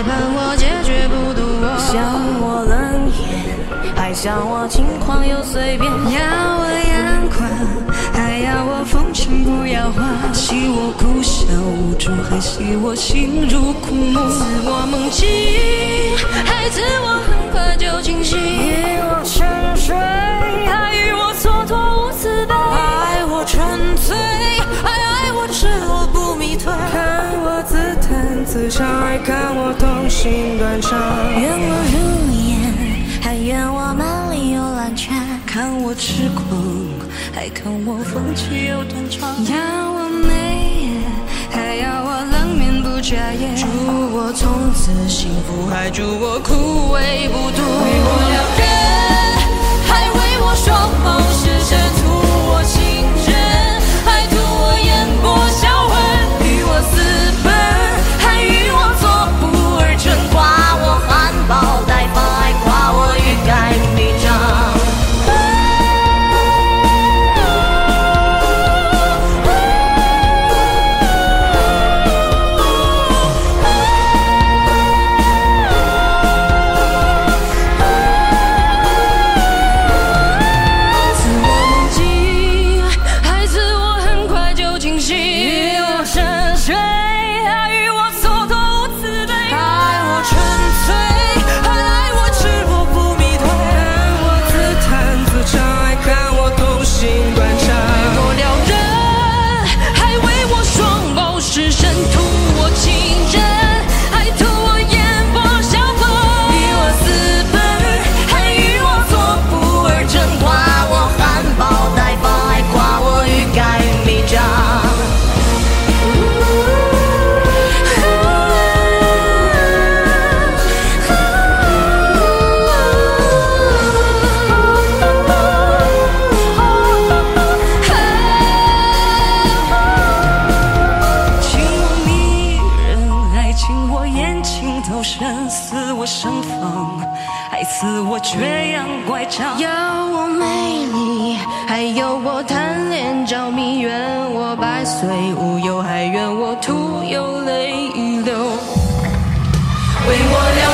还盼我结局不渡我，笑我冷眼，还笑我轻狂又随便，要我眼眶，还要我风情不摇晃，戏我哭笑无助，还戏我心如枯木，赐我梦境，还赐我很快就清醒，自唱，还看我痛心断肠，愿我如烟，还愿我满里有蓝泉，看我痴狂，还看我风起又断肠，要我美艳，还要我冷面不眨眼，祝我从此幸福，还祝我枯萎不渡，情我眼睛都深，似我盛放，还似我缺氧乖张。要我美丽，还有我贪恋着迷，怨我百岁无忧，还怨我徒有泪流。为我流